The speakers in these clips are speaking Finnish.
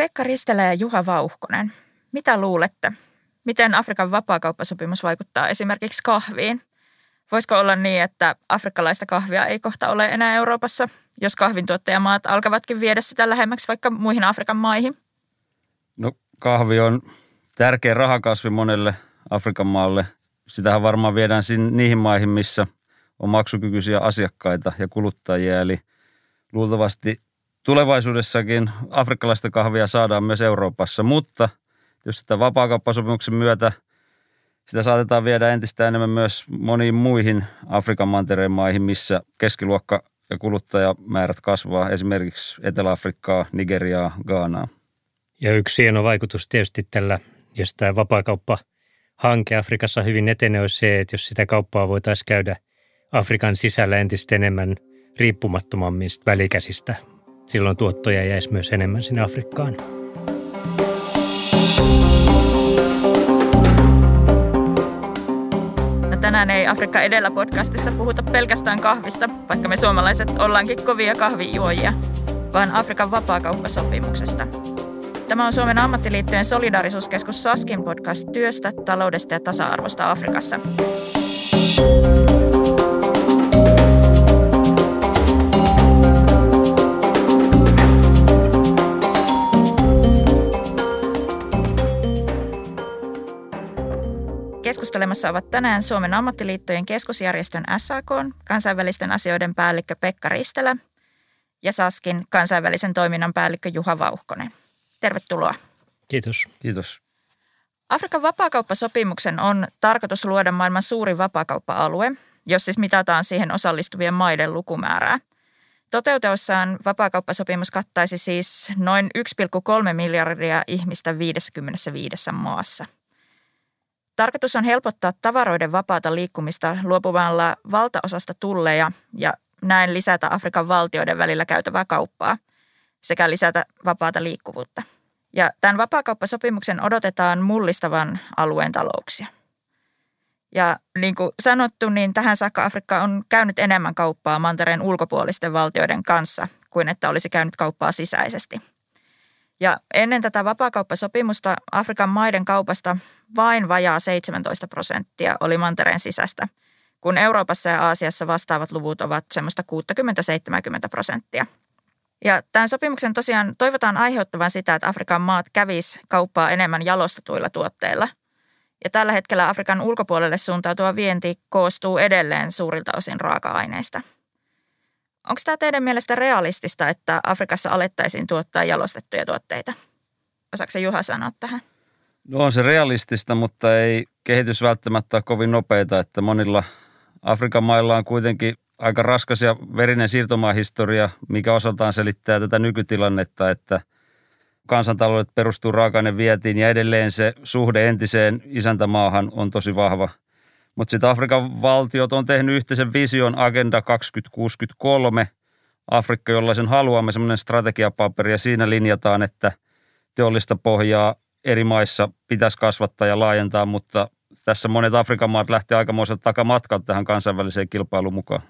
Pekka Ristelä ja Juha Vauhkonen, mitä luulette? Miten Afrikan vapaakauppasopimus vaikuttaa esimerkiksi kahviin? Voisiko olla niin, että afrikkalaista kahvia ei kohta ole enää Euroopassa, jos kahvintuottajamaat alkavatkin viedä sitä lähemmäksi vaikka muihin Afrikan maihin? No kahvi on tärkeä rahakasvi monelle Afrikan maalle. Sitähän varmaan viedään niihin maihin, missä on maksukykyisiä asiakkaita ja kuluttajia. Eli luultavasti tulevaisuudessakin afrikkalaista kahvia saadaan myös Euroopassa, mutta jos sitä vapaakauppasopimuksen myötä sitä saatetaan viedä entistä enemmän myös moniin muihin Afrikan mantereen maihin, missä keskiluokka ja kuluttajamäärät kasvaa, esimerkiksi Etelä-Afrikkaa, Nigeriaa, Ghanaa. Ja yksi hieno vaikutus tietysti tällä, jos tämä vapaakauppa-hanke Afrikassa hyvin etenee, olisi se, että jos sitä kauppaa voitaisiin käydä Afrikan sisällä entistä enemmän riippumattomammin välikäsistä silloin tuottoja jäisi myös enemmän sinne Afrikkaan. No tänään ei Afrikka edellä podcastissa puhuta pelkästään kahvista, vaikka me suomalaiset ollaankin kovia kahvijuojia, vaan Afrikan vapaakauppasopimuksesta. Tämä on Suomen ammattiliittojen solidarisuuskeskus Saskin podcast työstä, taloudesta ja tasa-arvosta Afrikassa. Keskustelemassa ovat tänään Suomen ammattiliittojen keskusjärjestön SAK, kansainvälisten asioiden päällikkö Pekka Ristelä ja Saskin kansainvälisen toiminnan päällikkö Juha Vauhkonen. Tervetuloa. Kiitos. Kiitos. Afrikan vapaakauppasopimuksen on tarkoitus luoda maailman suurin vapaakauppa-alue, jos siis mitataan siihen osallistuvien maiden lukumäärää. Toteutuessaan vapaakauppasopimus kattaisi siis noin 1,3 miljardia ihmistä 55 maassa – Tarkoitus on helpottaa tavaroiden vapaata liikkumista luopumalla valtaosasta tulleja ja näin lisätä Afrikan valtioiden välillä käytävää kauppaa sekä lisätä vapaata liikkuvuutta. Ja tämän vapaakauppasopimuksen odotetaan mullistavan alueen talouksia. Ja niin kuin sanottu, niin tähän saakka Afrikka on käynyt enemmän kauppaa mantereen ulkopuolisten valtioiden kanssa kuin että olisi käynyt kauppaa sisäisesti – ja ennen tätä vapaakauppasopimusta Afrikan maiden kaupasta vain vajaa 17 prosenttia oli mantereen sisäistä, kun Euroopassa ja Aasiassa vastaavat luvut ovat semmoista 60-70 prosenttia. Ja tämän sopimuksen tosiaan toivotaan aiheuttavan sitä, että Afrikan maat kävis kauppaa enemmän jalostetuilla tuotteilla. Ja tällä hetkellä Afrikan ulkopuolelle suuntautuva vienti koostuu edelleen suurilta osin raaka-aineista – Onko tämä teidän mielestä realistista, että Afrikassa alettaisiin tuottaa jalostettuja tuotteita? Osaako Juha sanoa tähän? No on se realistista, mutta ei kehitys välttämättä ole kovin nopeita, että monilla Afrikan mailla on kuitenkin aika raskas ja verinen siirtomaahistoria, mikä osaltaan selittää tätä nykytilannetta, että kansantaloudet perustuu raaka vietiin ja edelleen se suhde entiseen isäntämaahan on tosi vahva – mutta sitten Afrikan valtiot on tehnyt yhteisen vision Agenda 2063, Afrikka, jollaisen haluamme, semmoinen strategiapaperi, ja siinä linjataan, että teollista pohjaa eri maissa pitäisi kasvattaa ja laajentaa, mutta tässä monet Afrikan maat lähtee aikamoiselta takamatkalta tähän kansainväliseen kilpailuun mukaan.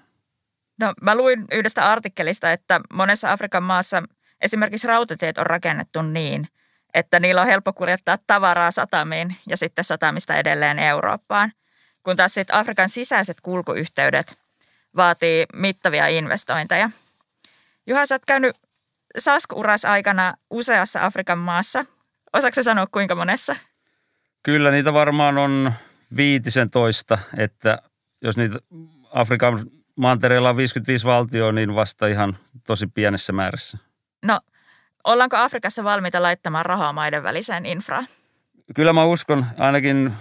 No mä luin yhdestä artikkelista, että monessa Afrikan maassa esimerkiksi rautatiet on rakennettu niin, että niillä on helppo kuljettaa tavaraa satamiin ja sitten satamista edelleen Eurooppaan kun taas sitten Afrikan sisäiset kulkuyhteydet vaatii mittavia investointeja. Juha, sä oot käynyt Saskuras aikana useassa Afrikan maassa. Osaatko sanoa kuinka monessa? Kyllä niitä varmaan on viitisen toista, että jos niitä Afrikan mantereella on 55 valtioa, niin vasta ihan tosi pienessä määrässä. No, ollaanko Afrikassa valmiita laittamaan rahaa maiden väliseen infraan? Kyllä mä uskon, ainakin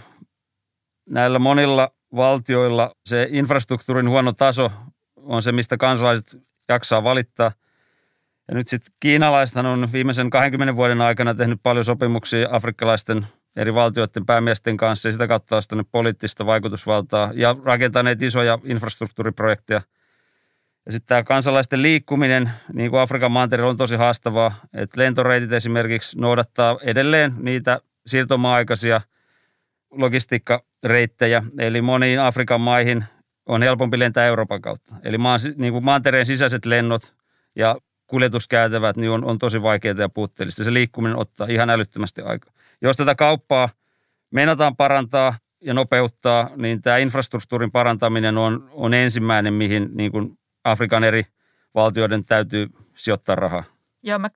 näillä monilla valtioilla se infrastruktuurin huono taso on se, mistä kansalaiset jaksaa valittaa. Ja nyt sitten kiinalaisethan on viimeisen 20 vuoden aikana tehnyt paljon sopimuksia afrikkalaisten eri valtioiden päämiesten kanssa ja sitä kautta ostanut poliittista vaikutusvaltaa ja rakentaneet isoja infrastruktuuriprojekteja. Ja sitten tämä kansalaisten liikkuminen, niin kuin Afrikan maantereella on tosi haastavaa, että lentoreitit esimerkiksi noudattaa edelleen niitä siirtomaa-aikaisia logistiikkareittejä, eli moniin Afrikan maihin on helpompi lentää Euroopan kautta. Eli maan, niin kuin maantereen sisäiset lennot ja kuljetuskäytävät, niin on, on tosi vaikeaa ja puutteellista. Se liikkuminen ottaa ihan älyttömästi aikaa. Jos tätä kauppaa meinataan parantaa ja nopeuttaa, niin tämä infrastruktuurin parantaminen on, on ensimmäinen, mihin niin kuin Afrikan eri valtioiden täytyy sijoittaa rahaa. Joo, mä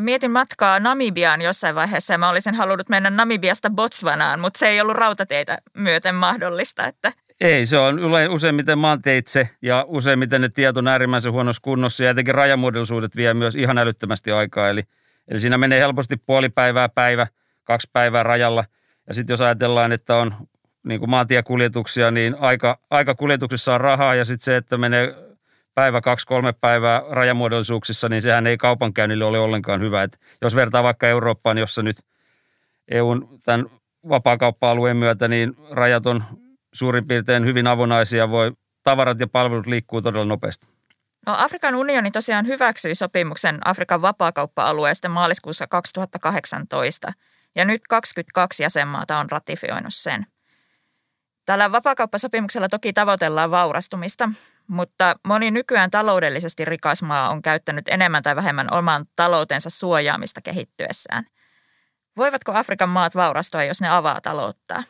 mietin matkaa Namibiaan jossain vaiheessa ja mä olisin halunnut mennä Namibiasta Botswanaan, mutta se ei ollut rautateitä myöten mahdollista. Että... Ei, se on useimmiten maanteitse ja useimmiten ne tiet on äärimmäisen huonossa kunnossa ja etenkin rajamuodollisuudet vie myös ihan älyttömästi aikaa. Eli, eli siinä menee helposti puoli päivää, päivä, kaksi päivää rajalla. Ja sitten jos ajatellaan, että on niin kuin maantiekuljetuksia, niin aika, aika kuljetuksissa on rahaa ja sitten se, että menee päivä, kaksi, kolme päivää rajamuodollisuuksissa, niin sehän ei kaupankäynnille ole ollenkaan hyvä. Et jos vertaa vaikka Eurooppaan, jossa nyt EUn tämän vapaakauppa-alueen myötä, niin rajat on suurin piirtein hyvin avonaisia, voi tavarat ja palvelut liikkuu todella nopeasti. No, Afrikan unioni tosiaan hyväksyi sopimuksen Afrikan vapaakauppa-alueesta maaliskuussa 2018, ja nyt 22 jäsenmaata on ratifioinut sen – Tällä vapaakauppasopimuksella toki tavoitellaan vaurastumista, mutta moni nykyään taloudellisesti rikas maa on käyttänyt enemmän tai vähemmän oman taloutensa suojaamista kehittyessään. Voivatko Afrikan maat vaurastua, jos ne avaa taloutta?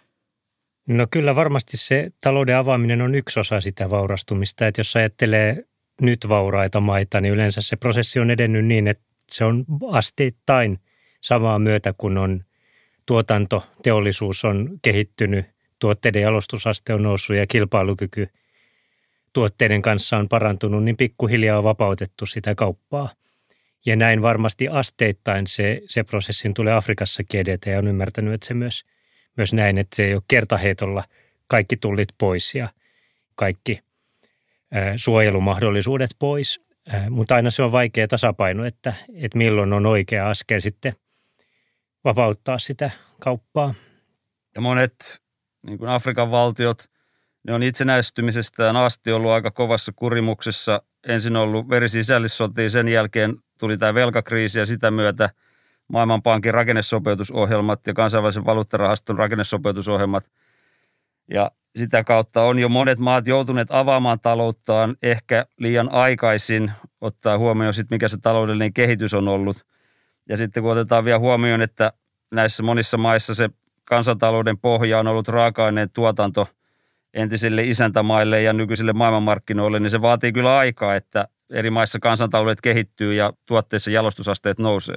No kyllä varmasti se talouden avaaminen on yksi osa sitä vaurastumista. Että jos ajattelee nyt vauraita maita, niin yleensä se prosessi on edennyt niin, että se on asteittain samaa myötä, kun on tuotanto, teollisuus on kehittynyt – tuotteiden jalostusaste on noussut ja kilpailukyky tuotteiden kanssa on parantunut, niin pikkuhiljaa on vapautettu sitä kauppaa. Ja näin varmasti asteittain se, se prosessin tulee Afrikassakin edetä ja on ymmärtänyt, että se myös, myös näin, että se ei ole kertaheitolla kaikki tullit pois ja kaikki ää, suojelumahdollisuudet pois. Ää, mutta aina se on vaikea tasapaino, että, että milloin on oikea askel sitten vapauttaa sitä kauppaa. Ja monet niin kuin Afrikan valtiot, ne on itsenäistymisestään asti ollut aika kovassa kurimuksessa. Ensin ollut verisisällissotia, sen jälkeen tuli tämä velkakriisi ja sitä myötä Maailmanpankin rakennesopeutusohjelmat ja kansainvälisen valuuttarahaston rakennesopeutusohjelmat. Ja sitä kautta on jo monet maat joutuneet avaamaan talouttaan ehkä liian aikaisin, ottaa huomioon sitten, mikä se taloudellinen kehitys on ollut. Ja sitten kun otetaan vielä huomioon, että näissä monissa maissa se kansantalouden pohja on ollut raaka-aineen tuotanto entisille isäntämaille ja nykyisille maailmanmarkkinoille, niin se vaatii kyllä aikaa, että eri maissa kansantaloudet kehittyy ja tuotteissa jalostusasteet nousee.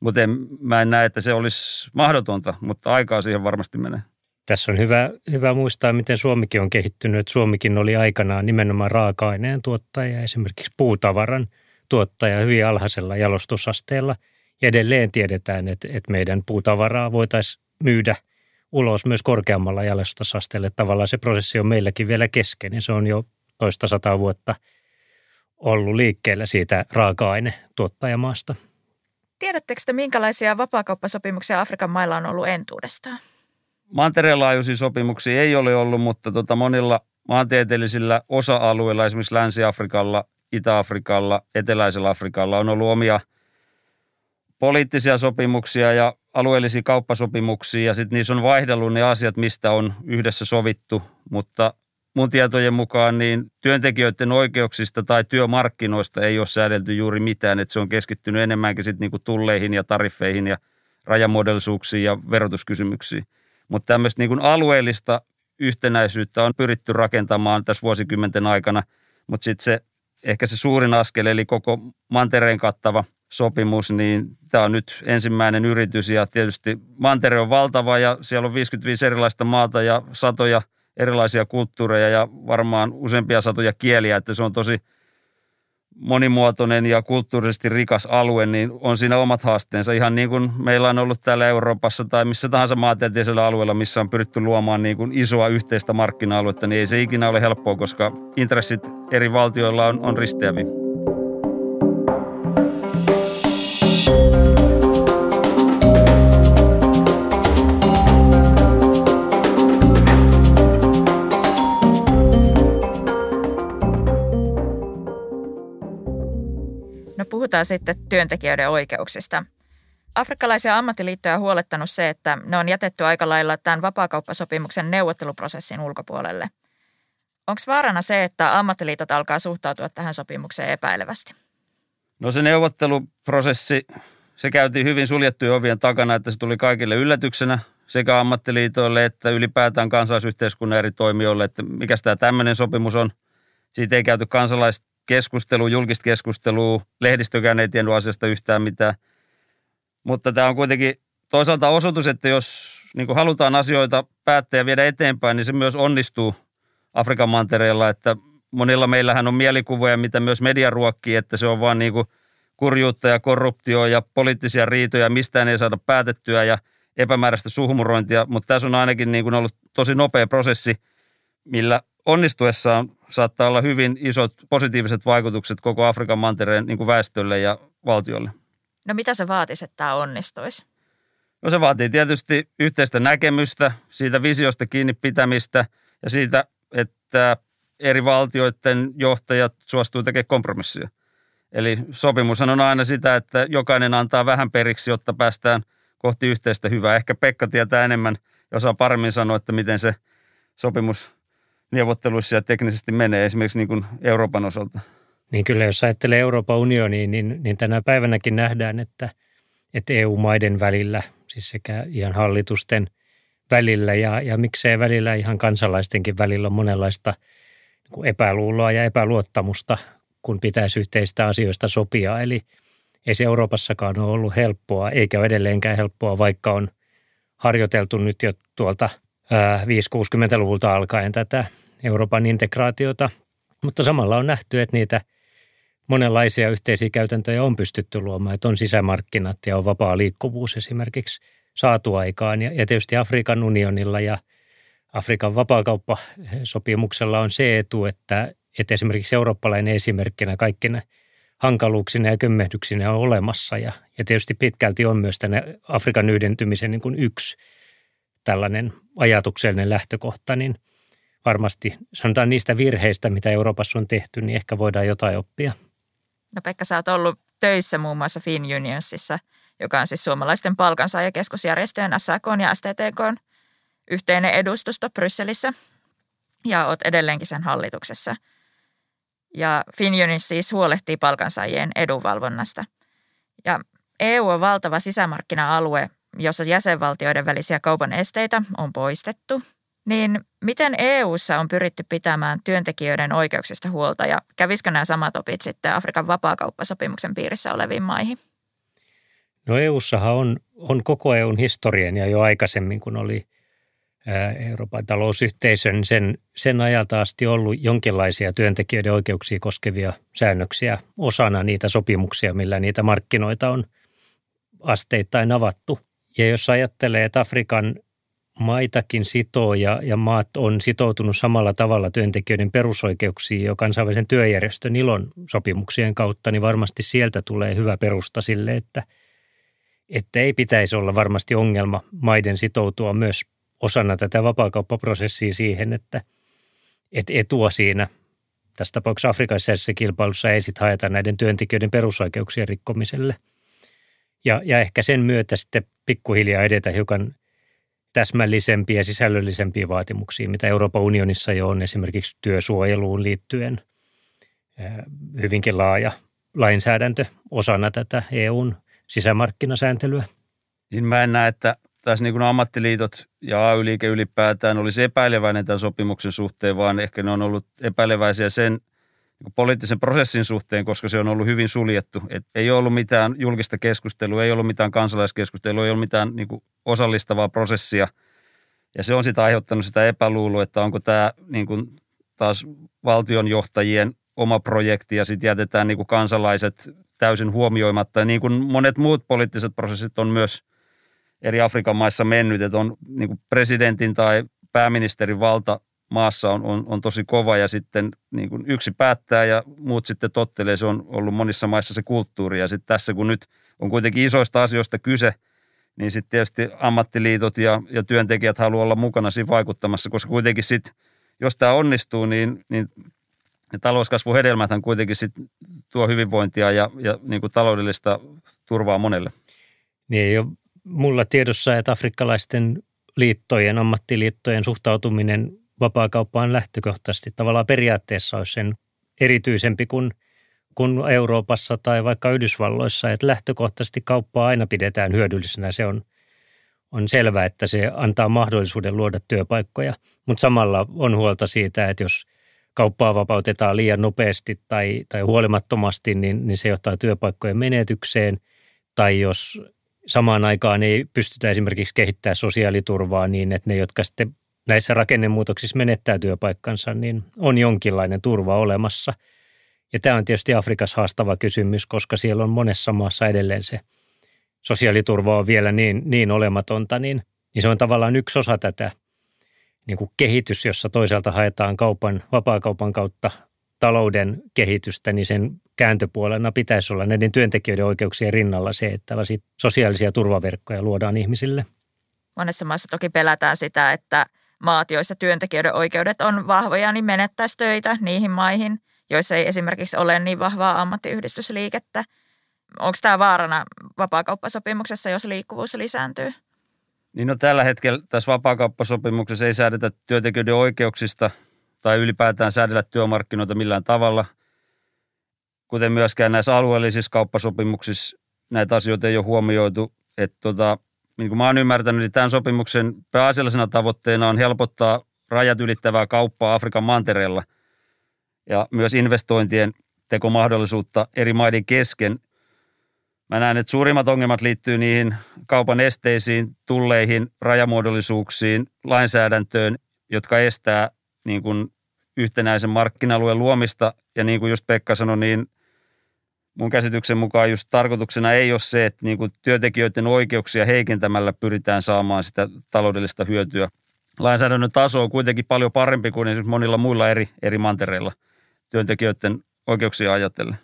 Mutta mä en näe, että se olisi mahdotonta, mutta aikaa siihen varmasti menee. Tässä on hyvä, hyvä muistaa, miten Suomikin on kehittynyt. Suomikin oli aikanaan nimenomaan raaka-aineen tuottaja, esimerkiksi puutavaran tuottaja hyvin alhaisella jalostusasteella. Ja edelleen tiedetään, että, että meidän puutavaraa voitaisiin myydä – ulos myös korkeammalla jalostusasteelle. Tavallaan se prosessi on meilläkin vielä kesken ja se on jo toista sataa vuotta ollut liikkeellä siitä raaka-aine tuottajamaasta. Tiedättekö te, minkälaisia vapaakauppasopimuksia Afrikan mailla on ollut entuudestaan? Mantereenlaajuisia sopimuksia ei ole ollut, mutta tota monilla maantieteellisillä osa-alueilla, esimerkiksi Länsi-Afrikalla, Itä-Afrikalla, Eteläisellä Afrikalla on ollut omia poliittisia sopimuksia ja alueellisia kauppasopimuksia ja sitten niissä on vaihdellut ne asiat, mistä on yhdessä sovittu, mutta mun tietojen mukaan niin työntekijöiden oikeuksista tai työmarkkinoista ei ole säädelty juuri mitään, että se on keskittynyt enemmänkin sitten niinku tulleihin ja tariffeihin ja rajamuodollisuuksiin ja verotuskysymyksiin. Mutta tämmöistä niinku alueellista yhtenäisyyttä on pyritty rakentamaan tässä vuosikymmenten aikana, mutta sitten se ehkä se suurin askel, eli koko mantereen kattava – sopimus, niin tämä on nyt ensimmäinen yritys ja tietysti mantere on valtava ja siellä on 55 erilaista maata ja satoja erilaisia kulttuureja ja varmaan useampia satoja kieliä, että se on tosi monimuotoinen ja kulttuurisesti rikas alue, niin on siinä omat haasteensa. Ihan niin kuin meillä on ollut täällä Euroopassa tai missä tahansa maantieteellisellä alueella, missä on pyritty luomaan niin kuin isoa yhteistä markkina-aluetta, niin ei se ikinä ole helppoa, koska intressit eri valtioilla on, on risteäviä. Puhutaan sitten työntekijöiden oikeuksista. Afrikkalaisia ammattiliittoja on huolettanut se, että ne on jätetty aika lailla tämän vapaakauppasopimuksen neuvotteluprosessin ulkopuolelle. Onko vaarana se, että ammattiliitot alkaa suhtautua tähän sopimukseen epäilevästi? No se neuvotteluprosessi, se käytiin hyvin suljettujen ovien takana, että se tuli kaikille yllätyksenä sekä ammattiliitoille että ylipäätään kansalaisyhteiskunnan eri toimijoille, että mikä tämä tämmöinen sopimus on. Siitä ei käyty kansalaiskeskustelua, julkista keskustelua, lehdistökään ei tiennyt asiasta yhtään mitään. Mutta tämä on kuitenkin toisaalta osoitus, että jos niin halutaan asioita päättää ja viedä eteenpäin, niin se myös onnistuu Afrikan mantereella, että monilla meillähän on mielikuvia, mitä myös media ruokkii, että se on vaan niin kuin kurjuutta ja korruptio ja poliittisia riitoja, mistään ei saada päätettyä ja epämääräistä suhmurointia, mutta tässä on ainakin niin kuin ollut tosi nopea prosessi, millä onnistuessaan saattaa olla hyvin isot positiiviset vaikutukset koko Afrikan mantereen niin kuin väestölle ja valtiolle. No mitä se vaatisi, että tämä onnistuisi? No se vaatii tietysti yhteistä näkemystä, siitä visiosta kiinni pitämistä ja siitä, että eri valtioiden johtajat suostuu tekemään kompromissia. Eli sopimushan on aina sitä, että jokainen antaa vähän periksi, jotta päästään kohti yhteistä hyvää. Ehkä Pekka tietää enemmän ja osaa paremmin sanoa, että miten se sopimus neuvotteluissa ja teknisesti menee esimerkiksi niin kuin Euroopan osalta. Niin kyllä, jos ajattelee Euroopan unionia, niin, niin tänä päivänäkin nähdään, että, että EU-maiden välillä, siis sekä ihan hallitusten välillä ja, ja miksei välillä ihan kansalaistenkin välillä on monenlaista epäluuloa ja epäluottamusta, kun pitäisi yhteistä asioista sopia. Eli ei se Euroopassakaan ole ollut helppoa, eikä ole edelleenkään helppoa, vaikka on harjoiteltu nyt jo tuolta 5-60-luvulta alkaen tätä Euroopan integraatiota. Mutta samalla on nähty, että niitä monenlaisia yhteisiä käytäntöjä on pystytty luomaan, että on sisämarkkinat ja on vapaa liikkuvuus esimerkiksi saatu aikaan. Ja, tietysti Afrikan unionilla ja Afrikan vapaakauppasopimuksella on se etu, että, että esimerkiksi eurooppalainen esimerkkinä kaikkina hankaluuksina ja kömmehdyksinä on olemassa. Ja, ja tietysti pitkälti on myös tänne Afrikan yhdentymisen niin kuin yksi tällainen ajatuksellinen lähtökohta, niin varmasti sanotaan niistä virheistä, mitä Euroopassa on tehty, niin ehkä voidaan jotain oppia. No Pekka, sä oot ollut töissä muun muassa FinUnionsissa, joka on siis suomalaisten palkansaajakeskusjärjestöjen SAK ja STTK yhteinen edustusto Brysselissä ja oot edelleenkin sen hallituksessa. Ja FinUnions siis huolehtii palkansaajien edunvalvonnasta. Ja EU on valtava sisämarkkina-alue, jossa jäsenvaltioiden välisiä kaupan esteitä on poistettu. Niin miten EU:ssa on pyritty pitämään työntekijöiden oikeuksista huolta ja kävisikö nämä samat opit sitten Afrikan vapaakauppasopimuksen piirissä oleviin maihin? No EU:ssahan on, on koko EUn historian ja jo aikaisemmin, kun oli Euroopan talousyhteisön sen, sen ajalta asti ollut jonkinlaisia työntekijöiden oikeuksia koskevia säännöksiä osana niitä sopimuksia, millä niitä markkinoita on asteittain avattu. Ja jos ajattelee, että Afrikan maitakin sitoo ja, ja maat on sitoutunut samalla tavalla työntekijöiden perusoikeuksiin jo kansainvälisen työjärjestön ilon sopimuksien kautta, niin varmasti sieltä tulee hyvä perusta sille, että, että ei pitäisi olla varmasti ongelma maiden sitoutua myös osana tätä vapaakauppaprosessia siihen, että, että etua siinä tässä tapauksessa afrikalaisessa kilpailussa ei sitten haeta näiden työntekijöiden perusoikeuksien rikkomiselle. Ja, ja ehkä sen myötä sitten pikkuhiljaa edetä hiukan täsmällisempiä ja sisällöllisempiä vaatimuksia, mitä Euroopan unionissa jo on esimerkiksi työsuojeluun liittyen hyvinkin laaja lainsäädäntö osana tätä EUn sisämarkkinasääntelyä. Niin mä en näe, että tässä niin kuin ammattiliitot ja AY-liike ylipäätään olisi epäileväinen tämän sopimuksen suhteen, vaan ehkä ne on ollut epäileväisiä sen niin poliittisen prosessin suhteen, koska se on ollut hyvin suljettu. Et ei ollut mitään julkista keskustelua, ei ollut mitään kansalaiskeskustelua, ei ollut mitään niin kuin osallistavaa prosessia. Ja se on sitä aiheuttanut sitä epäluulua, että onko tämä niin kuin taas valtionjohtajien oma projekti ja sitten jätetään niin kuin kansalaiset täysin huomioimatta. Ja niin kuin monet muut poliittiset prosessit on myös – eri Afrikan maissa mennyt, että on niin presidentin tai pääministerin valta maassa on, on, on tosi kova ja sitten niin kuin yksi päättää ja muut sitten tottelee. Se on ollut monissa maissa se kulttuuri ja sitten tässä kun nyt on kuitenkin isoista asioista kyse, niin sitten tietysti ammattiliitot ja, ja työntekijät haluaa olla mukana siinä vaikuttamassa, koska kuitenkin sitten, jos tämä onnistuu, niin, niin talouskasvun hedelmäthän kuitenkin sitten tuo hyvinvointia ja, ja niin kuin taloudellista turvaa monelle. Niin ei ole mulla tiedossa, että afrikkalaisten liittojen, ammattiliittojen suhtautuminen vapaakauppaan lähtökohtaisesti tavallaan periaatteessa olisi sen erityisempi kuin kuin Euroopassa tai vaikka Yhdysvalloissa, että lähtökohtaisesti kauppaa aina pidetään hyödyllisenä. Se on, on selvää, että se antaa mahdollisuuden luoda työpaikkoja, mutta samalla on huolta siitä, että jos kauppaa vapautetaan liian nopeasti tai, tai huolimattomasti, niin, niin se johtaa työpaikkojen menetykseen. Tai jos samaan aikaan ei pystytä esimerkiksi kehittämään sosiaaliturvaa niin, että ne, jotka sitten näissä rakennemuutoksissa menettää työpaikkansa, niin on jonkinlainen turva olemassa. Ja tämä on tietysti Afrikassa haastava kysymys, koska siellä on monessa maassa edelleen se sosiaaliturva on vielä niin, niin olematonta, niin, niin se on tavallaan yksi osa tätä niin kuin kehitys, jossa toisaalta haetaan kaupan, vapaakaupan kautta talouden kehitystä, niin sen kääntöpuolena pitäisi olla näiden työntekijöiden oikeuksien rinnalla se, että tällaisia sosiaalisia turvaverkkoja luodaan ihmisille. Monessa maassa toki pelätään sitä, että maat, joissa työntekijöiden oikeudet on vahvoja, niin menettäisi töitä niihin maihin, joissa ei esimerkiksi ole niin vahvaa ammattiyhdistysliikettä. Onko tämä vaarana vapaakauppasopimuksessa, jos liikkuvuus lisääntyy? Niin no tällä hetkellä tässä vapaakauppasopimuksessa ei säädetä työntekijöiden oikeuksista tai ylipäätään säädellä työmarkkinoita millään tavalla. Kuten myöskään näissä alueellisissa kauppasopimuksissa näitä asioita ei ole huomioitu. Että tota, niin kuin mä oon ymmärtänyt, niin tämän sopimuksen pääasiallisena tavoitteena on helpottaa rajat ylittävää kauppaa Afrikan mantereella ja myös investointien tekomahdollisuutta eri maiden kesken. Mä näen, että suurimmat ongelmat liittyy niihin kaupan esteisiin, tulleihin, rajamuodollisuuksiin, lainsäädäntöön, jotka estää niin kuin yhtenäisen markkinalueen luomista. Ja niin kuin just Pekka sanoi, niin mun käsityksen mukaan just tarkoituksena ei ole se, että niin kuin työntekijöiden oikeuksia heikentämällä pyritään saamaan sitä taloudellista hyötyä. Lainsäädännön taso on kuitenkin paljon parempi kuin monilla muilla eri, eri mantereilla työntekijöiden oikeuksia ajatellen.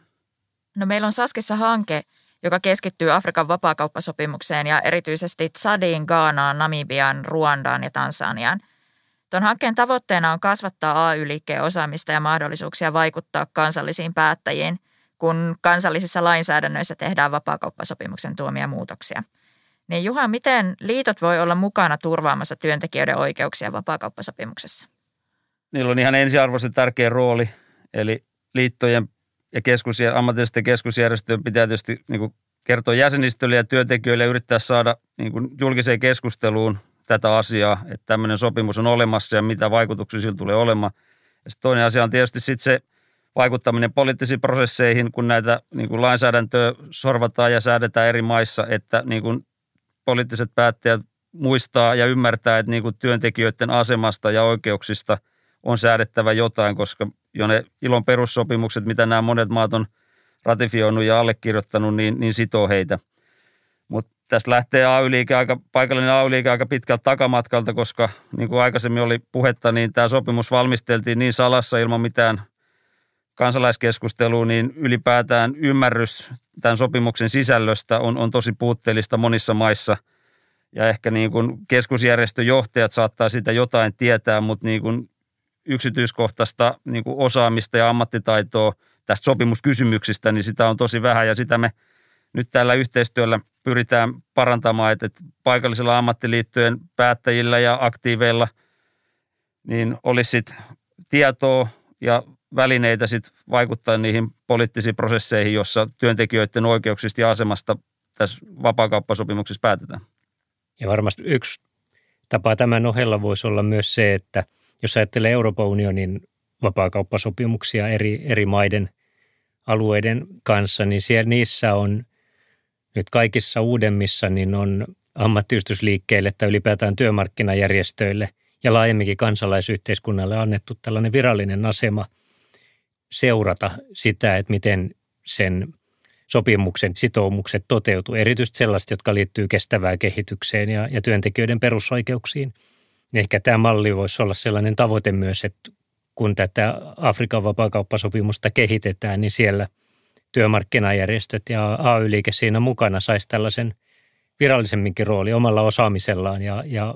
No meillä on Saskissa hanke, joka keskittyy Afrikan vapaakauppasopimukseen ja erityisesti Tsadiin, Gaanaan, Namibiaan, Ruandaan ja Tansaniaan. Tuon hankkeen tavoitteena on kasvattaa AY-liikkeen osaamista ja mahdollisuuksia vaikuttaa kansallisiin päättäjiin, kun kansallisissa lainsäädännöissä tehdään vapaakauppasopimuksen tuomia muutoksia. Niin Juha, miten liitot voi olla mukana turvaamassa työntekijöiden oikeuksia vapaakauppasopimuksessa? Niillä on ihan ensiarvoisen tärkeä rooli, eli liittojen ja keskusjär, ammatillisten keskusjärjestöjen pitää tietysti niin kertoa jäsenistölle ja työntekijöille ja yrittää saada niin kuin julkiseen keskusteluun tätä asiaa, että tämmöinen sopimus on olemassa ja mitä vaikutuksia sillä tulee olemaan. Ja toinen asia on tietysti sitten se vaikuttaminen poliittisiin prosesseihin, kun näitä niin kuin lainsäädäntöä sorvataan ja säädetään eri maissa, että niin kuin poliittiset päättäjät muistaa ja ymmärtää, että niin kuin työntekijöiden asemasta ja oikeuksista on säädettävä jotain, koska jo ne ilon perussopimukset, mitä nämä monet maat on ratifioinut ja allekirjoittanut, niin, niin sitoo heitä. Mutta tässä lähtee AY-liike aika, paikallinen AY-liike aika pitkältä takamatkalta, koska niin kuin aikaisemmin oli puhetta, niin tämä sopimus valmisteltiin niin salassa ilman mitään kansalaiskeskustelua, niin ylipäätään ymmärrys tämän sopimuksen sisällöstä on, on tosi puutteellista monissa maissa. Ja ehkä niin kuin keskusjärjestöjohtajat saattaa sitä jotain tietää, mutta niin kuin yksityiskohtaista niin kuin osaamista ja ammattitaitoa tästä sopimuskysymyksistä, niin sitä on tosi vähän ja sitä me nyt tällä yhteistyöllä pyritään parantamaan, että paikallisilla ammattiliittojen päättäjillä ja aktiiveilla niin olisi sit tietoa ja välineitä sit vaikuttaa niihin poliittisiin prosesseihin, jossa työntekijöiden oikeuksista ja asemasta tässä vapaakauppasopimuksessa päätetään. Ja varmasti yksi tapa tämän ohella voisi olla myös se, että – jos ajattelee Euroopan unionin vapaakauppasopimuksia eri, eri maiden alueiden kanssa, niin siellä niissä on nyt kaikissa uudemmissa niin on ammattiyhdistysliikkeille tai ylipäätään työmarkkinajärjestöille ja laajemminkin kansalaisyhteiskunnalle annettu tällainen virallinen asema seurata sitä, että miten sen sopimuksen sitoumukset toteutuu, erityisesti sellaiset, jotka liittyy kestävään kehitykseen ja, ja työntekijöiden perusoikeuksiin – ehkä tämä malli voisi olla sellainen tavoite myös, että kun tätä Afrikan vapaakauppasopimusta kehitetään, niin siellä työmarkkinajärjestöt ja AY-liike siinä mukana saisi tällaisen virallisemminkin rooli omalla osaamisellaan ja, ja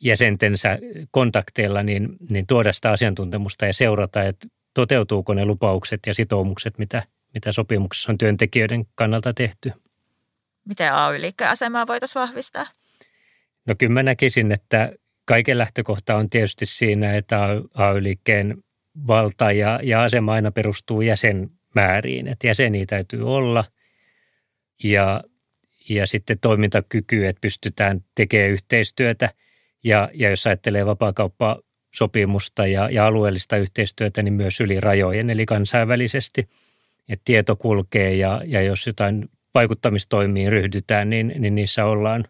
jäsentensä kontakteilla, niin, niin tuoda sitä asiantuntemusta ja seurata, että toteutuuko ne lupaukset ja sitoumukset, mitä, mitä sopimuksessa on työntekijöiden kannalta tehty. Miten AY-liikkeen asemaa voitaisiin vahvistaa? No kyllä mä näkisin, että kaiken lähtökohta on tietysti siinä, että AY-liikkeen valta ja, ja asema aina perustuu jäsen, määriin. Että jäseniä täytyy olla ja, ja sitten toimintakyky, että pystytään tekemään yhteistyötä. Ja, ja jos ajattelee vapaakauppasopimusta ja, ja alueellista yhteistyötä, niin myös yli rajojen, eli kansainvälisesti. Että tieto kulkee ja, ja jos jotain vaikuttamistoimiin ryhdytään, niin, niin niissä ollaan,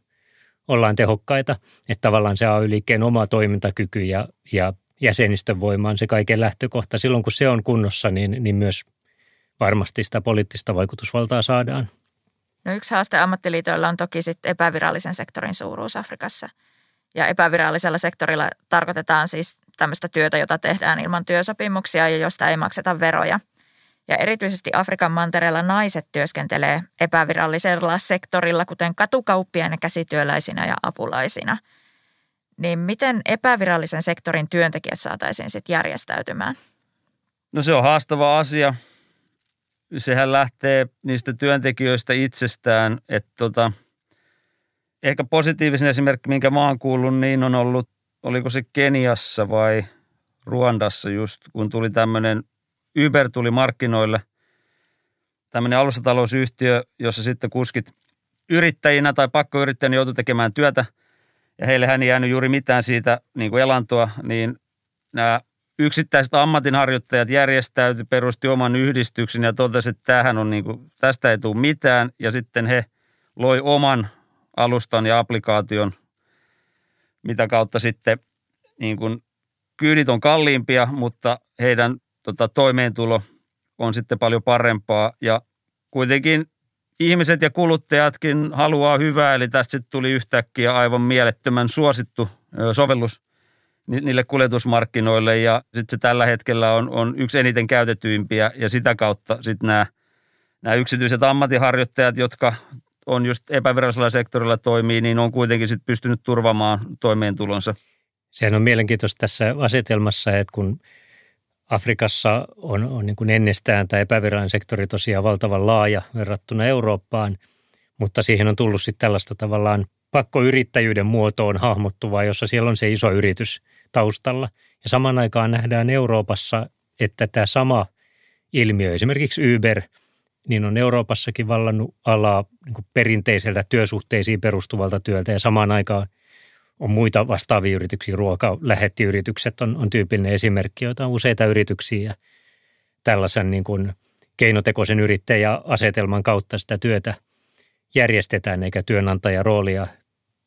ollaan tehokkaita. Että tavallaan se AY-liikkeen oma toimintakyky ja, ja jäsenistön voima on se kaiken lähtökohta. Silloin kun se on kunnossa, niin, niin myös varmasti sitä poliittista vaikutusvaltaa saadaan. No yksi haaste ammattiliitoilla on toki sitten epävirallisen sektorin suuruus Afrikassa. Ja epävirallisella sektorilla tarkoitetaan siis tämmöistä työtä, jota tehdään ilman työsopimuksia ja josta ei makseta veroja. Ja erityisesti Afrikan mantereella naiset työskentelee epävirallisella sektorilla, kuten katukauppiaina, käsityöläisinä ja apulaisina. Niin miten epävirallisen sektorin työntekijät saataisiin sitten järjestäytymään? No se on haastava asia. Sehän lähtee niistä työntekijöistä itsestään, että tota, ehkä positiivisen esimerkki, minkä mä oon kuullut, niin on ollut, oliko se Keniassa vai Ruandassa just, kun tuli tämmöinen Uber tuli markkinoille, tämmöinen alustatalousyhtiö, jossa sitten kuskit yrittäjinä tai pakkoyrittäjänä joutui tekemään työtä ja heille ei jäänyt juuri mitään siitä niin kuin elantoa, niin nämä yksittäiset ammatinharjoittajat järjestäytyi, perusti oman yhdistyksen ja totesi, että tämähän on niin kuin, tästä ei tule mitään. Ja sitten he loi oman alustan ja applikaation, mitä kautta sitten niin kuin, kyydit on kalliimpia, mutta heidän tota, toimeentulo on sitten paljon parempaa. Ja kuitenkin ihmiset ja kuluttajatkin haluaa hyvää, eli tästä sitten tuli yhtäkkiä aivan mielettömän suosittu sovellus niille kuljetusmarkkinoille. Ja sitten se tällä hetkellä on, on yksi eniten käytetyimpiä ja sitä kautta sitten nämä, nämä yksityiset ammattiharjoittajat, jotka on just epävirallisella sektorilla toimii, niin on kuitenkin sitten pystynyt turvaamaan toimeentulonsa. Sehän on mielenkiintoista tässä asetelmassa, että kun Afrikassa on, on niin kuin ennestään tämä epävirallinen sektori tosiaan valtavan laaja verrattuna Eurooppaan, mutta siihen on tullut sitten tällaista tavallaan pakkoyrittäjyyden muotoon hahmottuvaa, jossa siellä on se iso yritys taustalla. Ja saman aikaan nähdään Euroopassa, että tämä sama ilmiö, esimerkiksi Uber, niin on Euroopassakin vallannut alaa niin perinteiseltä työsuhteisiin perustuvalta työltä ja samaan aikaan – on muita vastaavia yrityksiä, ruokalähettiyritykset on, on tyypillinen esimerkki, joita on useita yrityksiä ja tällaisen niin kuin keinotekoisen yrittäjäasetelman kautta sitä työtä järjestetään eikä työnantajan roolia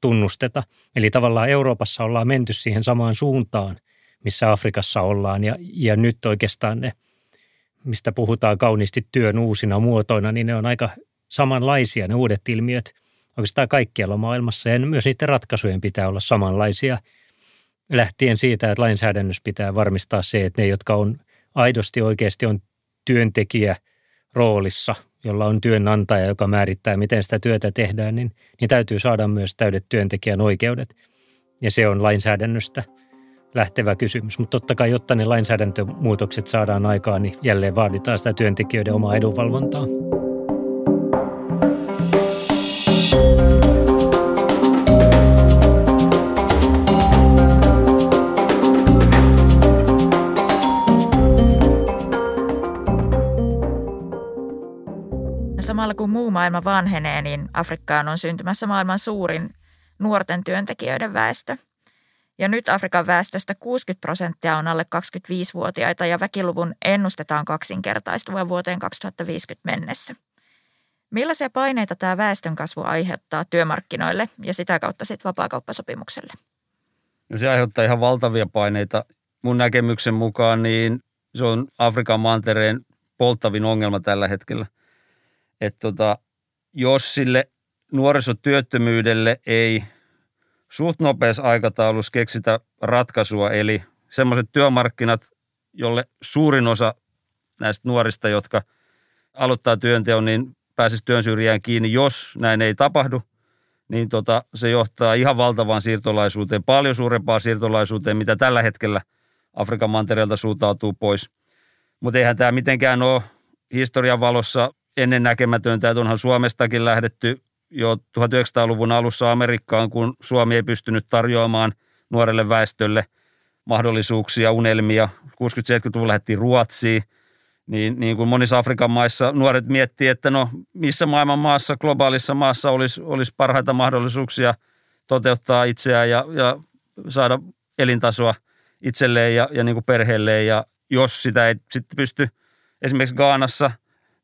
tunnusteta. Eli tavallaan Euroopassa ollaan menty siihen samaan suuntaan, missä Afrikassa ollaan ja, ja nyt oikeastaan ne, mistä puhutaan kauniisti työn uusina muotoina, niin ne on aika samanlaisia ne uudet ilmiöt – oikeastaan kaikkialla maailmassa ja myös niiden ratkaisujen pitää olla samanlaisia lähtien siitä, että lainsäädännössä pitää varmistaa se, että ne, jotka on aidosti oikeasti on työntekijä roolissa, jolla on työnantaja, joka määrittää, miten sitä työtä tehdään, niin, niin täytyy saada myös täydet työntekijän oikeudet. Ja se on lainsäädännöstä lähtevä kysymys. Mutta totta kai, jotta ne lainsäädäntömuutokset saadaan aikaan, niin jälleen vaaditaan sitä työntekijöiden omaa edunvalvontaa. samalla kun muu maailma vanhenee, niin Afrikkaan on syntymässä maailman suurin nuorten työntekijöiden väestö. Ja nyt Afrikan väestöstä 60 prosenttia on alle 25-vuotiaita ja väkiluvun ennustetaan kaksinkertaistuvan vuoteen 2050 mennessä. Millaisia paineita tämä väestönkasvu aiheuttaa työmarkkinoille ja sitä kautta sitten vapaakauppasopimukselle? No se aiheuttaa ihan valtavia paineita. Mun näkemyksen mukaan niin se on Afrikan mantereen polttavin ongelma tällä hetkellä – että tota, jos sille nuorisotyöttömyydelle ei suht nopeassa aikataulussa keksitä ratkaisua, eli semmoiset työmarkkinat, jolle suurin osa näistä nuorista, jotka aloittaa työnteon, niin pääsisi työn syrjään kiinni. Jos näin ei tapahdu, niin tota, se johtaa ihan valtavaan siirtolaisuuteen, paljon suurempaan siirtolaisuuteen, mitä tällä hetkellä Afrikan mantereelta suuntautuu pois. Mutta eihän tämä mitenkään ole historian valossa ennen näkemätöntä, että onhan Suomestakin lähdetty jo 1900-luvun alussa Amerikkaan, kun Suomi ei pystynyt tarjoamaan nuorelle väestölle mahdollisuuksia, unelmia. 60-70-luvulla lähdettiin Ruotsiin niin, niin kuin monissa Afrikan maissa nuoret miettii, että no missä maailman maassa, globaalissa maassa olisi, olisi parhaita mahdollisuuksia toteuttaa itseään ja, ja saada elintasoa itselleen ja, ja niin kuin perheelleen. Ja jos sitä ei sitten pysty esimerkiksi Gaanassa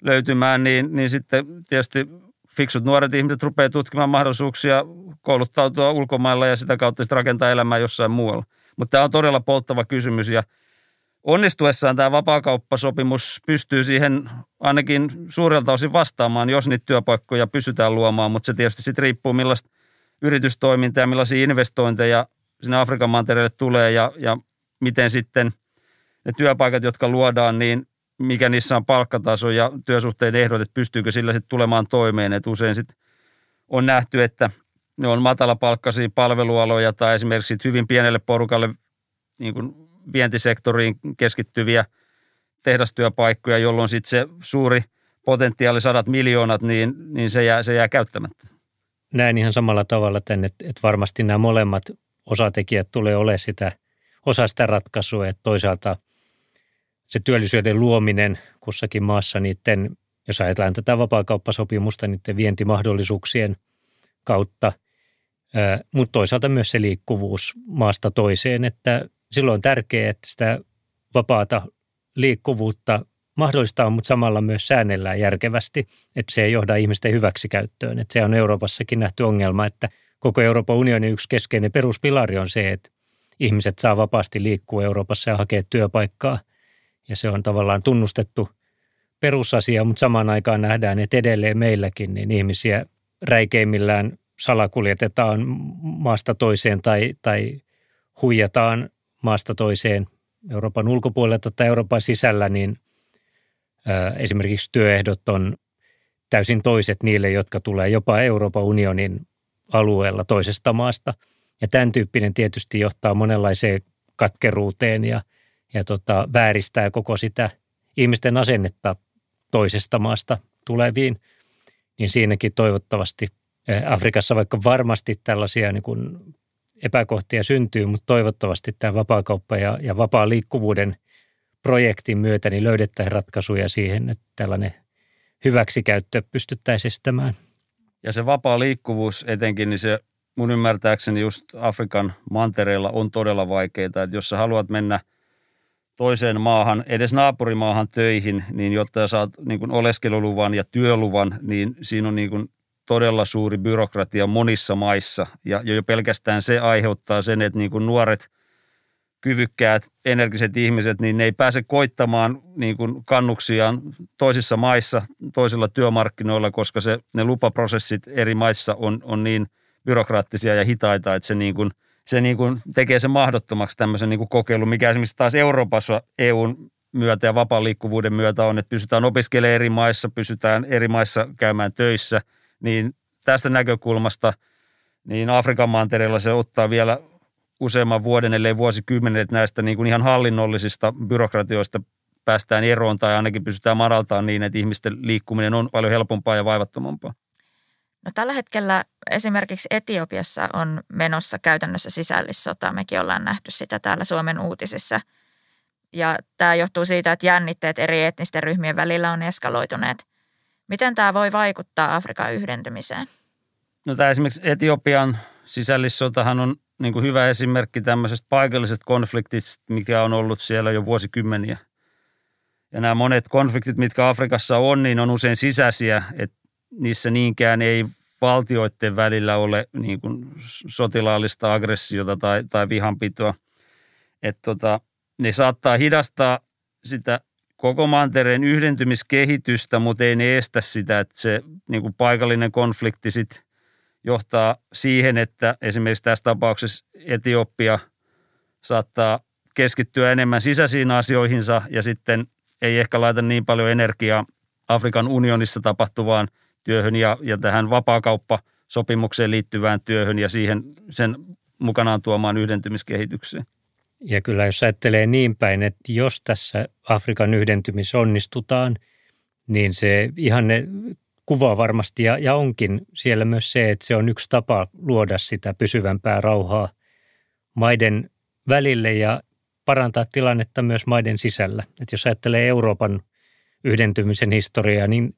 löytymään, niin, niin sitten tietysti fiksut nuoret ihmiset rupeaa tutkimaan mahdollisuuksia kouluttautua ulkomailla ja sitä kautta sitten rakentaa elämää jossain muualla. Mutta tämä on todella polttava kysymys ja onnistuessaan tämä vapaakauppasopimus pystyy siihen ainakin suurelta osin vastaamaan, jos niitä työpaikkoja pystytään luomaan, mutta se tietysti sitten riippuu millaista yritystoimintaa ja millaisia investointeja sinne Afrikan mantereelle tulee ja, ja miten sitten ne työpaikat, jotka luodaan, niin mikä niissä on palkkataso ja työsuhteiden ehdot, että pystyykö sillä sitten tulemaan toimeen. Että usein sitten on nähty, että ne on matalapalkkaisia palvelualoja tai esimerkiksi hyvin pienelle porukalle niin kuin vientisektoriin keskittyviä tehdastyöpaikkoja, jolloin sitten se suuri potentiaali, sadat miljoonat, niin, niin se, jää, se jää käyttämättä. Näin ihan samalla tavalla tämän, että, että varmasti nämä molemmat osatekijät tulee olemaan sitä, osa sitä ratkaisua, että toisaalta se työllisyyden luominen kussakin maassa niiden, jos ajatellaan tätä vapaakauppasopimusta, niiden vientimahdollisuuksien kautta, mutta toisaalta myös se liikkuvuus maasta toiseen, että silloin on tärkeää, että sitä vapaata liikkuvuutta mahdollistaa, mutta samalla myös säännellään järkevästi, että se ei johda ihmisten hyväksikäyttöön. Että se on Euroopassakin nähty ongelma, että koko Euroopan unionin yksi keskeinen peruspilari on se, että ihmiset saa vapaasti liikkua Euroopassa ja hakea työpaikkaa. Ja se on tavallaan tunnustettu perusasia, mutta samaan aikaan nähdään, että edelleen meilläkin niin ihmisiä räikeimmillään salakuljetetaan maasta toiseen tai, tai huijataan maasta toiseen Euroopan ulkopuolelta tai Euroopan sisällä, niin esimerkiksi työehdot on täysin toiset niille, jotka tulee jopa Euroopan unionin alueella toisesta maasta. Ja tämän tyyppinen tietysti johtaa monenlaiseen katkeruuteen ja, ja tota, vääristää koko sitä ihmisten asennetta toisesta maasta tuleviin. Niin siinäkin toivottavasti Afrikassa vaikka varmasti tällaisia niin kuin epäkohtia syntyy, mutta toivottavasti tämä vapaakauppa ja, ja vapaa liikkuvuuden projektin myötä niin löydettäisiin ratkaisuja siihen, että tällainen hyväksikäyttö pystyttäisiin estämään. Ja se vapaa liikkuvuus etenkin, niin se mun ymmärtääkseni just Afrikan mantereella on todella vaikeaa, että jos sä haluat mennä toiseen maahan, edes naapurimaahan töihin, niin jotta saat niin kuin oleskeluluvan ja työluvan, niin siinä on niin kuin todella suuri byrokratia monissa maissa. Ja jo pelkästään se aiheuttaa sen, että niin kuin nuoret, kyvykkäät, energiset ihmiset, niin ne ei pääse koittamaan niin kuin kannuksiaan toisissa maissa, toisilla työmarkkinoilla, koska se, ne lupaprosessit eri maissa on, on niin byrokraattisia ja hitaita, että se, niin kuin, se niin kuin tekee se mahdottomaksi tämmöisen niin kuin kokeilun, mikä esimerkiksi taas Euroopassa EUn myötä ja vapaan liikkuvuuden myötä on, että pysytään opiskelemaan eri maissa, pysytään eri maissa käymään töissä – niin tästä näkökulmasta niin Afrikan mantereella se ottaa vielä useamman vuoden, ellei vuosikymmenen, että näistä niin kuin ihan hallinnollisista byrokratioista päästään eroon tai ainakin pystytään madaltamaan niin, että ihmisten liikkuminen on paljon helpompaa ja vaivattomampaa. No, tällä hetkellä esimerkiksi Etiopiassa on menossa käytännössä sisällissota. Mekin ollaan nähty sitä täällä Suomen uutisissa. Ja tämä johtuu siitä, että jännitteet eri etnisten ryhmien välillä on eskaloituneet. Miten tämä voi vaikuttaa Afrikan yhdentymiseen? No tämä esimerkiksi Etiopian sisällissotahan on niin kuin hyvä esimerkki tämmöisestä paikallisesta konfliktista, mikä on ollut siellä jo vuosikymmeniä. Ja nämä monet konfliktit, mitkä Afrikassa on, niin on usein sisäisiä, että niissä niinkään ei valtioiden välillä ole niin kuin sotilaallista aggressiota tai, tai vihanpitoa. Että tota, ne saattaa hidastaa sitä koko mantereen yhdentymiskehitystä, mutta ei ne estä sitä, että se niin kuin paikallinen konflikti sit johtaa siihen, että esimerkiksi tässä tapauksessa Etiopia saattaa keskittyä enemmän sisäisiin asioihinsa ja sitten ei ehkä laita niin paljon energiaa Afrikan unionissa tapahtuvaan työhön ja, ja tähän vapaakauppasopimukseen liittyvään työhön ja siihen sen mukanaan tuomaan yhdentymiskehitykseen. Ja kyllä jos ajattelee niin päin, että jos tässä Afrikan yhdentymis onnistutaan, niin se ihan ne kuvaa varmasti ja, ja onkin siellä myös se, että se on yksi tapa luoda sitä pysyvämpää rauhaa maiden välille ja parantaa tilannetta myös maiden sisällä. Että jos ajattelee Euroopan yhdentymisen historiaa, niin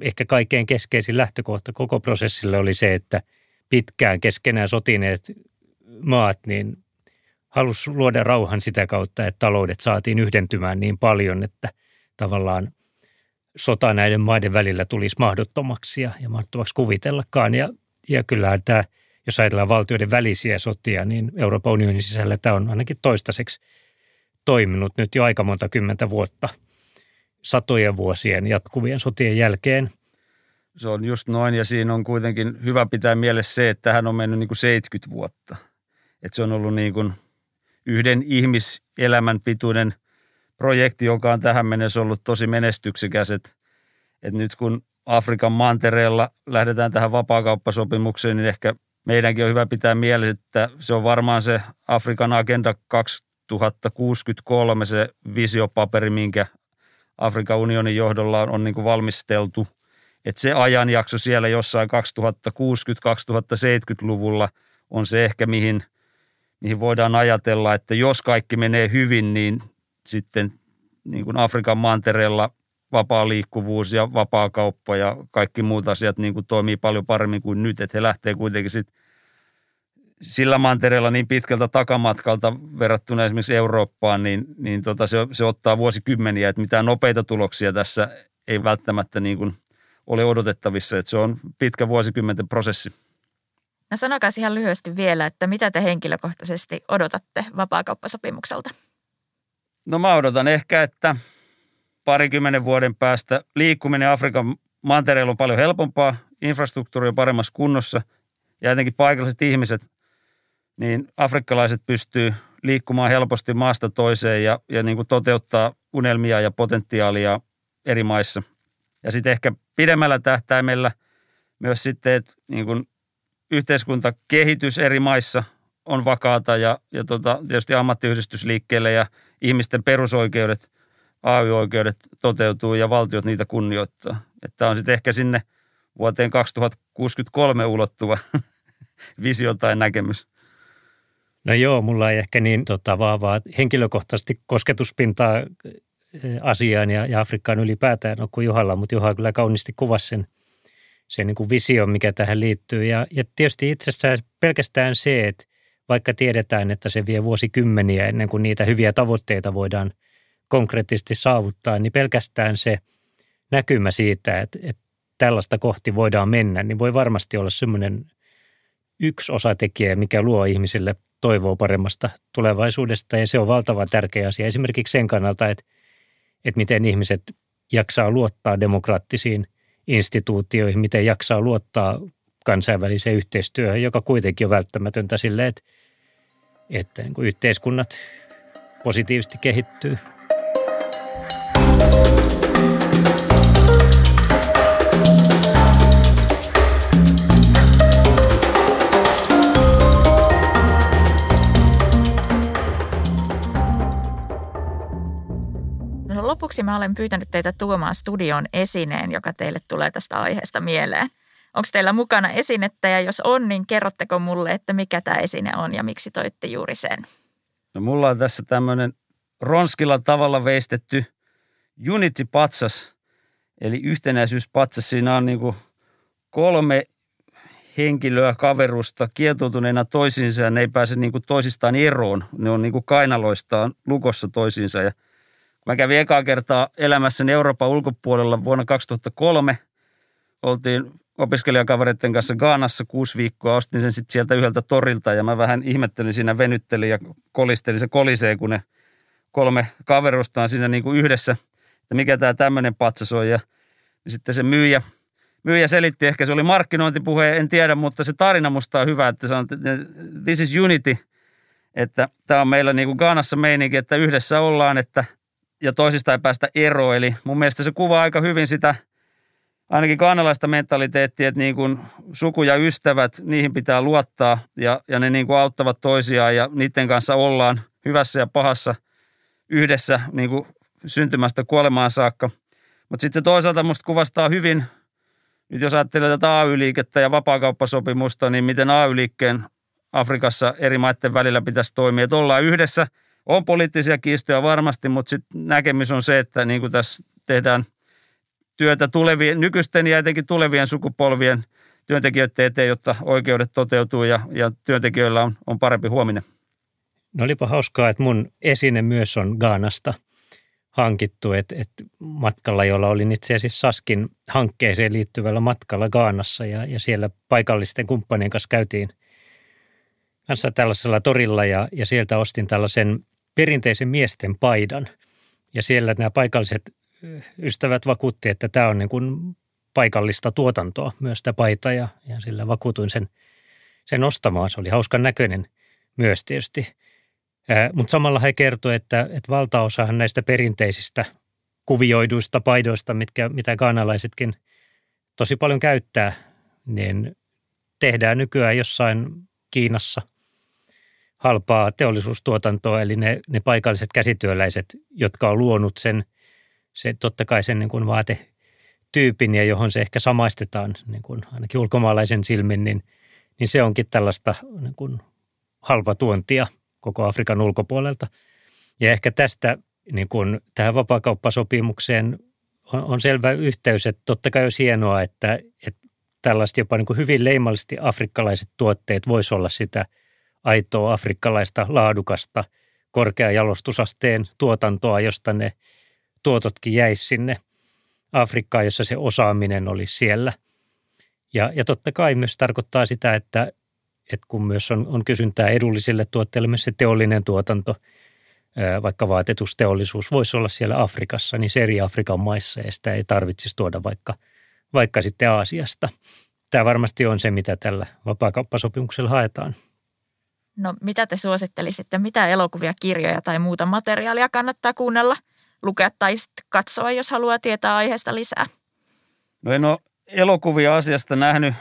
ehkä kaikkein keskeisin lähtökohta koko prosessille oli se, että pitkään keskenään sotineet maat niin halusi luoda rauhan sitä kautta, että taloudet saatiin yhdentymään niin paljon, että tavallaan sota näiden maiden välillä tulisi mahdottomaksi ja, ja mahdottomaksi kuvitellakaan. Ja, ja kyllähän tämä, jos ajatellaan valtioiden välisiä sotia, niin Euroopan unionin sisällä tämä on ainakin toistaiseksi toiminut nyt jo aika monta kymmentä vuotta satojen vuosien jatkuvien sotien jälkeen. Se on just noin ja siinä on kuitenkin hyvä pitää mielessä se, että tähän on mennyt niin kuin 70 vuotta. Että se on ollut niin kuin yhden ihmiselämän pituinen – projekti, joka on tähän mennessä ollut tosi menestyksekäs. Että, että nyt kun Afrikan mantereella lähdetään tähän vapaakauppasopimukseen, niin ehkä meidänkin on hyvä pitää mielessä, että se on varmaan se Afrikan Agenda 2063, se visiopaperi, minkä Afrikan unionin johdolla on, niin kuin valmisteltu. Että se ajanjakso siellä jossain 2060-2070-luvulla on se ehkä, mihin, mihin voidaan ajatella, että jos kaikki menee hyvin, niin sitten niin kuin Afrikan mantereella vapaa liikkuvuus ja vapaa kauppa ja kaikki muut asiat niin kuin toimii paljon paremmin kuin nyt, että he lähtee kuitenkin sitten sillä mantereella niin pitkältä takamatkalta verrattuna esimerkiksi Eurooppaan, niin, niin tota se, se, ottaa vuosikymmeniä, että mitään nopeita tuloksia tässä ei välttämättä niin kuin ole odotettavissa, että se on pitkä vuosikymmenten prosessi. No sanokaa ihan lyhyesti vielä, että mitä te henkilökohtaisesti odotatte vapaakauppasopimukselta? No mä odotan ehkä, että parikymmenen vuoden päästä liikkuminen Afrikan mantereella on paljon helpompaa, infrastruktuuri on paremmassa kunnossa ja jotenkin paikalliset ihmiset, niin afrikkalaiset pystyy liikkumaan helposti maasta toiseen ja, ja niin kuin toteuttaa unelmia ja potentiaalia eri maissa. Ja sitten ehkä pidemmällä tähtäimellä myös sitten, että niin kuin yhteiskuntakehitys eri maissa on vakaata ja, ja tota, tietysti ammattiyhdistysliikkeelle ja – ihmisten perusoikeudet, AY-oikeudet toteutuu ja valtiot niitä kunnioittaa. Että on sitten ehkä sinne vuoteen 2063 ulottuva visio tai näkemys. No joo, mulla ei ehkä niin tota, vahvaa henkilökohtaisesti kosketuspintaa eh, asiaan ja, ja Afrikkaan ylipäätään ole kuin Juhalla, mutta Juha kyllä kauniisti kuvasi sen, sen niin kuin vision, mikä tähän liittyy. Ja, ja tietysti itsessään pelkästään se, että vaikka tiedetään, että se vie vuosikymmeniä ennen kuin niitä hyviä tavoitteita voidaan konkreettisesti saavuttaa, niin pelkästään se näkymä siitä, että, että tällaista kohti voidaan mennä, niin voi varmasti olla semmoinen yksi osatekijä, mikä luo ihmisille toivoa paremmasta tulevaisuudesta. Ja se on valtava tärkeä asia esimerkiksi sen kannalta, että, että miten ihmiset jaksaa luottaa demokraattisiin instituutioihin, miten jaksaa luottaa kansainväliseen yhteistyöhön, joka kuitenkin on välttämätöntä sille, että, että niin kuin yhteiskunnat positiivisesti kehittyy. Lopuksi mä olen pyytänyt teitä tuomaan studion esineen, joka teille tulee tästä aiheesta mieleen – Onko teillä mukana esinettä ja jos on, niin kerrotteko mulle, että mikä tämä esine on ja miksi toitte juuri sen? No mulla on tässä tämmöinen ronskilla tavalla veistetty Unity-patsas, eli yhtenäisyyspatsas. Siinä on niin kolme henkilöä kaverusta kietoutuneena toisiinsa ja ne ei pääse niin toisistaan eroon. Ne on niin kainaloistaan lukossa toisiinsa. Ja mä kävin ekaa kertaa elämässäni Euroopan ulkopuolella vuonna 2003. Oltiin opiskelijakavereiden kanssa Gaanassa kuusi viikkoa. Ostin sen sitten sieltä yhdeltä torilta ja mä vähän ihmettelin siinä, venyttelin ja kolistelin. Se kolisee, kun ne kolme kaverusta on siinä niin kuin yhdessä, että mikä tämä tämmöinen patsas on. Ja, ja sitten se myyjä, myyjä selitti, ehkä se oli markkinointipuhe, en tiedä, mutta se tarina musta on hyvä, että sanot, että this is unity, että tämä on meillä niin kuin Gaanassa meininki, että yhdessä ollaan, että ja toisista ei päästä eroon. Eli mun mielestä se kuvaa aika hyvin sitä – ainakin kannalaista mentaliteettia, että niin kuin suku ja ystävät, niihin pitää luottaa ja, ja ne niin kuin auttavat toisiaan ja niiden kanssa ollaan hyvässä ja pahassa yhdessä niin kuin syntymästä kuolemaan saakka. Mutta sitten se toisaalta musta kuvastaa hyvin, nyt jos ajattelee tätä AY-liikettä ja vapaakauppasopimusta, niin miten AY-liikkeen Afrikassa eri maiden välillä pitäisi toimia. Että ollaan yhdessä, on poliittisia kiistoja varmasti, mutta sitten näkemys on se, että niin kuin tässä tehdään työtä tulevien, nykyisten ja etenkin tulevien sukupolvien työntekijöiden eteen, jotta oikeudet toteutuu ja, ja työntekijöillä on, on parempi huominen. No olipa hauskaa, että mun esine myös on Gaanasta hankittu, että, että matkalla, jolla olin itse asiassa Saskin hankkeeseen liittyvällä matkalla Gaanassa ja, ja siellä paikallisten kumppanien kanssa käytiin kanssa tällaisella torilla ja, ja sieltä ostin tällaisen perinteisen miesten paidan. Ja siellä nämä paikalliset ystävät vakuutti, että tämä on niin kuin paikallista tuotantoa myös tämä paita ja, ja sillä vakuutuin sen, sen ostamaan. Se oli hauskan näköinen myös tietysti. Mutta samalla he kertoi, että, että valtaosahan näistä perinteisistä kuvioiduista paidoista, mitkä, mitä kaanalaisetkin tosi paljon käyttää, niin tehdään nykyään jossain Kiinassa halpaa teollisuustuotantoa, eli ne, ne paikalliset käsityöläiset, jotka on luonut sen, se, totta kai sen niin kuin vaatetyypin ja johon se ehkä samaistetaan niin kuin ainakin ulkomaalaisen silmin, niin, niin se onkin tällaista niin kuin halpatuontia – koko Afrikan ulkopuolelta. Ja ehkä tästä niin kuin tähän vapaakauppasopimukseen on, on selvä yhteys, että totta kai olisi hienoa, että, että tällaiset jopa niin kuin hyvin leimallisesti afrikkalaiset tuotteet voisi olla sitä aitoa afrikkalaista laadukasta korkean jalostusasteen tuotantoa, josta ne tuototkin jäisi sinne Afrikkaan, jossa se osaaminen olisi siellä. Ja, ja totta kai myös tarkoittaa sitä, että, että kun myös on, on kysyntää edullisille tuotteille, myös se teollinen tuotanto, vaikka vaatetusteollisuus voisi olla siellä Afrikassa, niin se eri Afrikan maissa ja sitä ei tarvitsisi tuoda vaikka, vaikka sitten Aasiasta. Tämä varmasti on se, mitä tällä vapaakauppasopimuksella haetaan. No mitä te suosittelisitte? Mitä elokuvia, kirjoja tai muuta materiaalia kannattaa kuunnella, lukea tai katsoa, jos haluaa tietää aiheesta lisää? No en ole elokuvia asiasta nähnyt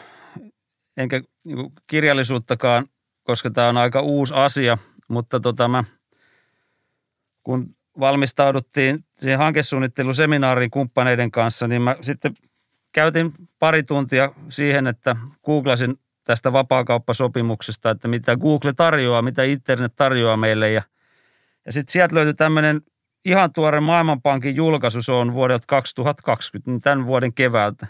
enkä niin kirjallisuuttakaan, koska tämä on aika uusi asia, mutta tota mä, kun valmistauduttiin siihen hankesuunnitteluseminaariin kumppaneiden kanssa, niin mä sitten käytin pari tuntia siihen, että googlasin tästä vapaakauppasopimuksesta, että mitä Google tarjoaa, mitä internet tarjoaa meille. Ja, ja sitten sieltä löytyi tämmöinen ihan tuore Maailmanpankin julkaisu, se on vuodelta 2020, niin tämän vuoden keväältä.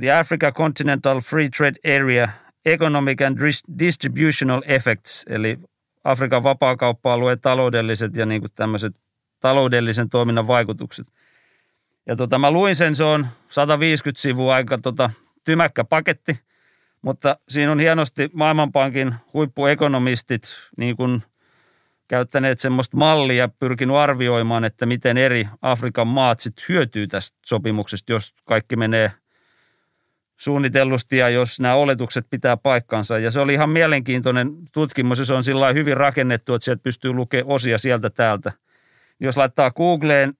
The Africa Continental Free Trade Area Economic and Distributional Effects, eli Afrikan vapaakauppa-alueen taloudelliset ja niin kuin tämmöiset taloudellisen toiminnan vaikutukset. Ja tota, mä luin sen, se on 150 sivua aika tota, tymäkkä paketti, mutta siinä on hienosti Maailmanpankin huippuekonomistit niin kuin käyttäneet semmoista mallia, pyrkinyt arvioimaan, että miten eri Afrikan maat sitten hyötyy tästä sopimuksesta, jos kaikki menee – suunnitellusti ja jos nämä oletukset pitää paikkansa. Ja se oli ihan mielenkiintoinen tutkimus se on sillä hyvin rakennettu, että sieltä pystyy lukemaan osia sieltä täältä. Jos laittaa Googleen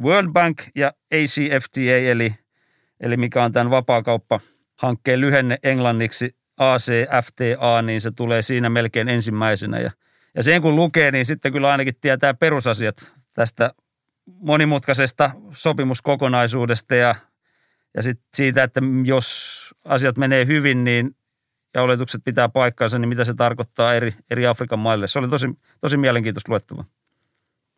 World Bank ja ACFTA, eli, eli mikä on tämän vapaakauppahankkeen lyhenne englanniksi ACFTA, niin se tulee siinä melkein ensimmäisenä. Ja, ja sen kun lukee, niin sitten kyllä ainakin tietää perusasiat tästä monimutkaisesta sopimuskokonaisuudesta ja ja sitten siitä, että jos asiat menee hyvin, niin ja oletukset pitää paikkaansa, niin mitä se tarkoittaa eri, eri Afrikan maille. Se oli tosi, tosi mielenkiintoista luettava.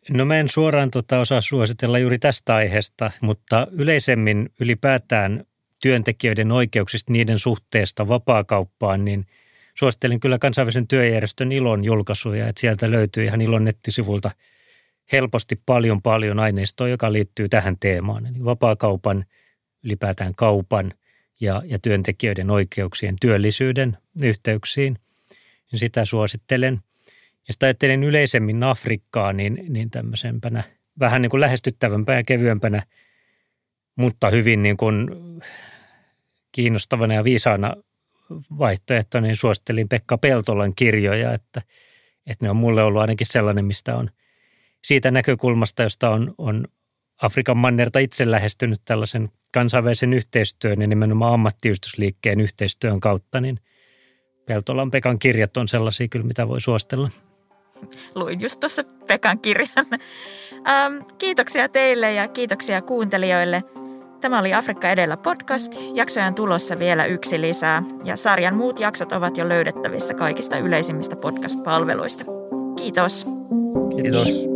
No mä en suoraan tota osaa suositella juuri tästä aiheesta, mutta yleisemmin ylipäätään työntekijöiden oikeuksista, niiden suhteesta vapaakauppaan, niin suosittelen kyllä kansainvälisen työjärjestön ILON julkaisuja, että sieltä löytyy ihan ILON nettisivulta helposti paljon paljon aineistoa, joka liittyy tähän teemaan. Eli vapaakaupan – ylipäätään kaupan ja, ja työntekijöiden oikeuksien työllisyyden yhteyksiin. Niin sitä suosittelen. Ja sitä ajattelen yleisemmin Afrikkaa niin, niin tämmöisempänä vähän niin kuin lähestyttävämpänä ja kevyempänä, mutta hyvin niin kuin kiinnostavana ja viisaana vaihtoehto, niin suosittelin Pekka Peltolan kirjoja, että, että ne on mulle ollut ainakin sellainen, mistä on siitä näkökulmasta, josta on, on Afrikan mannerta itse lähestynyt tällaisen kansainvälisen yhteistyön ja nimenomaan ammattiyhdistysliikkeen yhteistyön kautta, niin Peltolan Pekan kirjat on sellaisia kyllä, mitä voi suostella. Luin just tuossa Pekan kirjan. Ähm, kiitoksia teille ja kiitoksia kuuntelijoille. Tämä oli Afrikka edellä podcast. Jaksoja on tulossa vielä yksi lisää ja sarjan muut jaksot ovat jo löydettävissä kaikista yleisimmistä podcast-palveluista. Kiitos. Kiitos. Kiitos.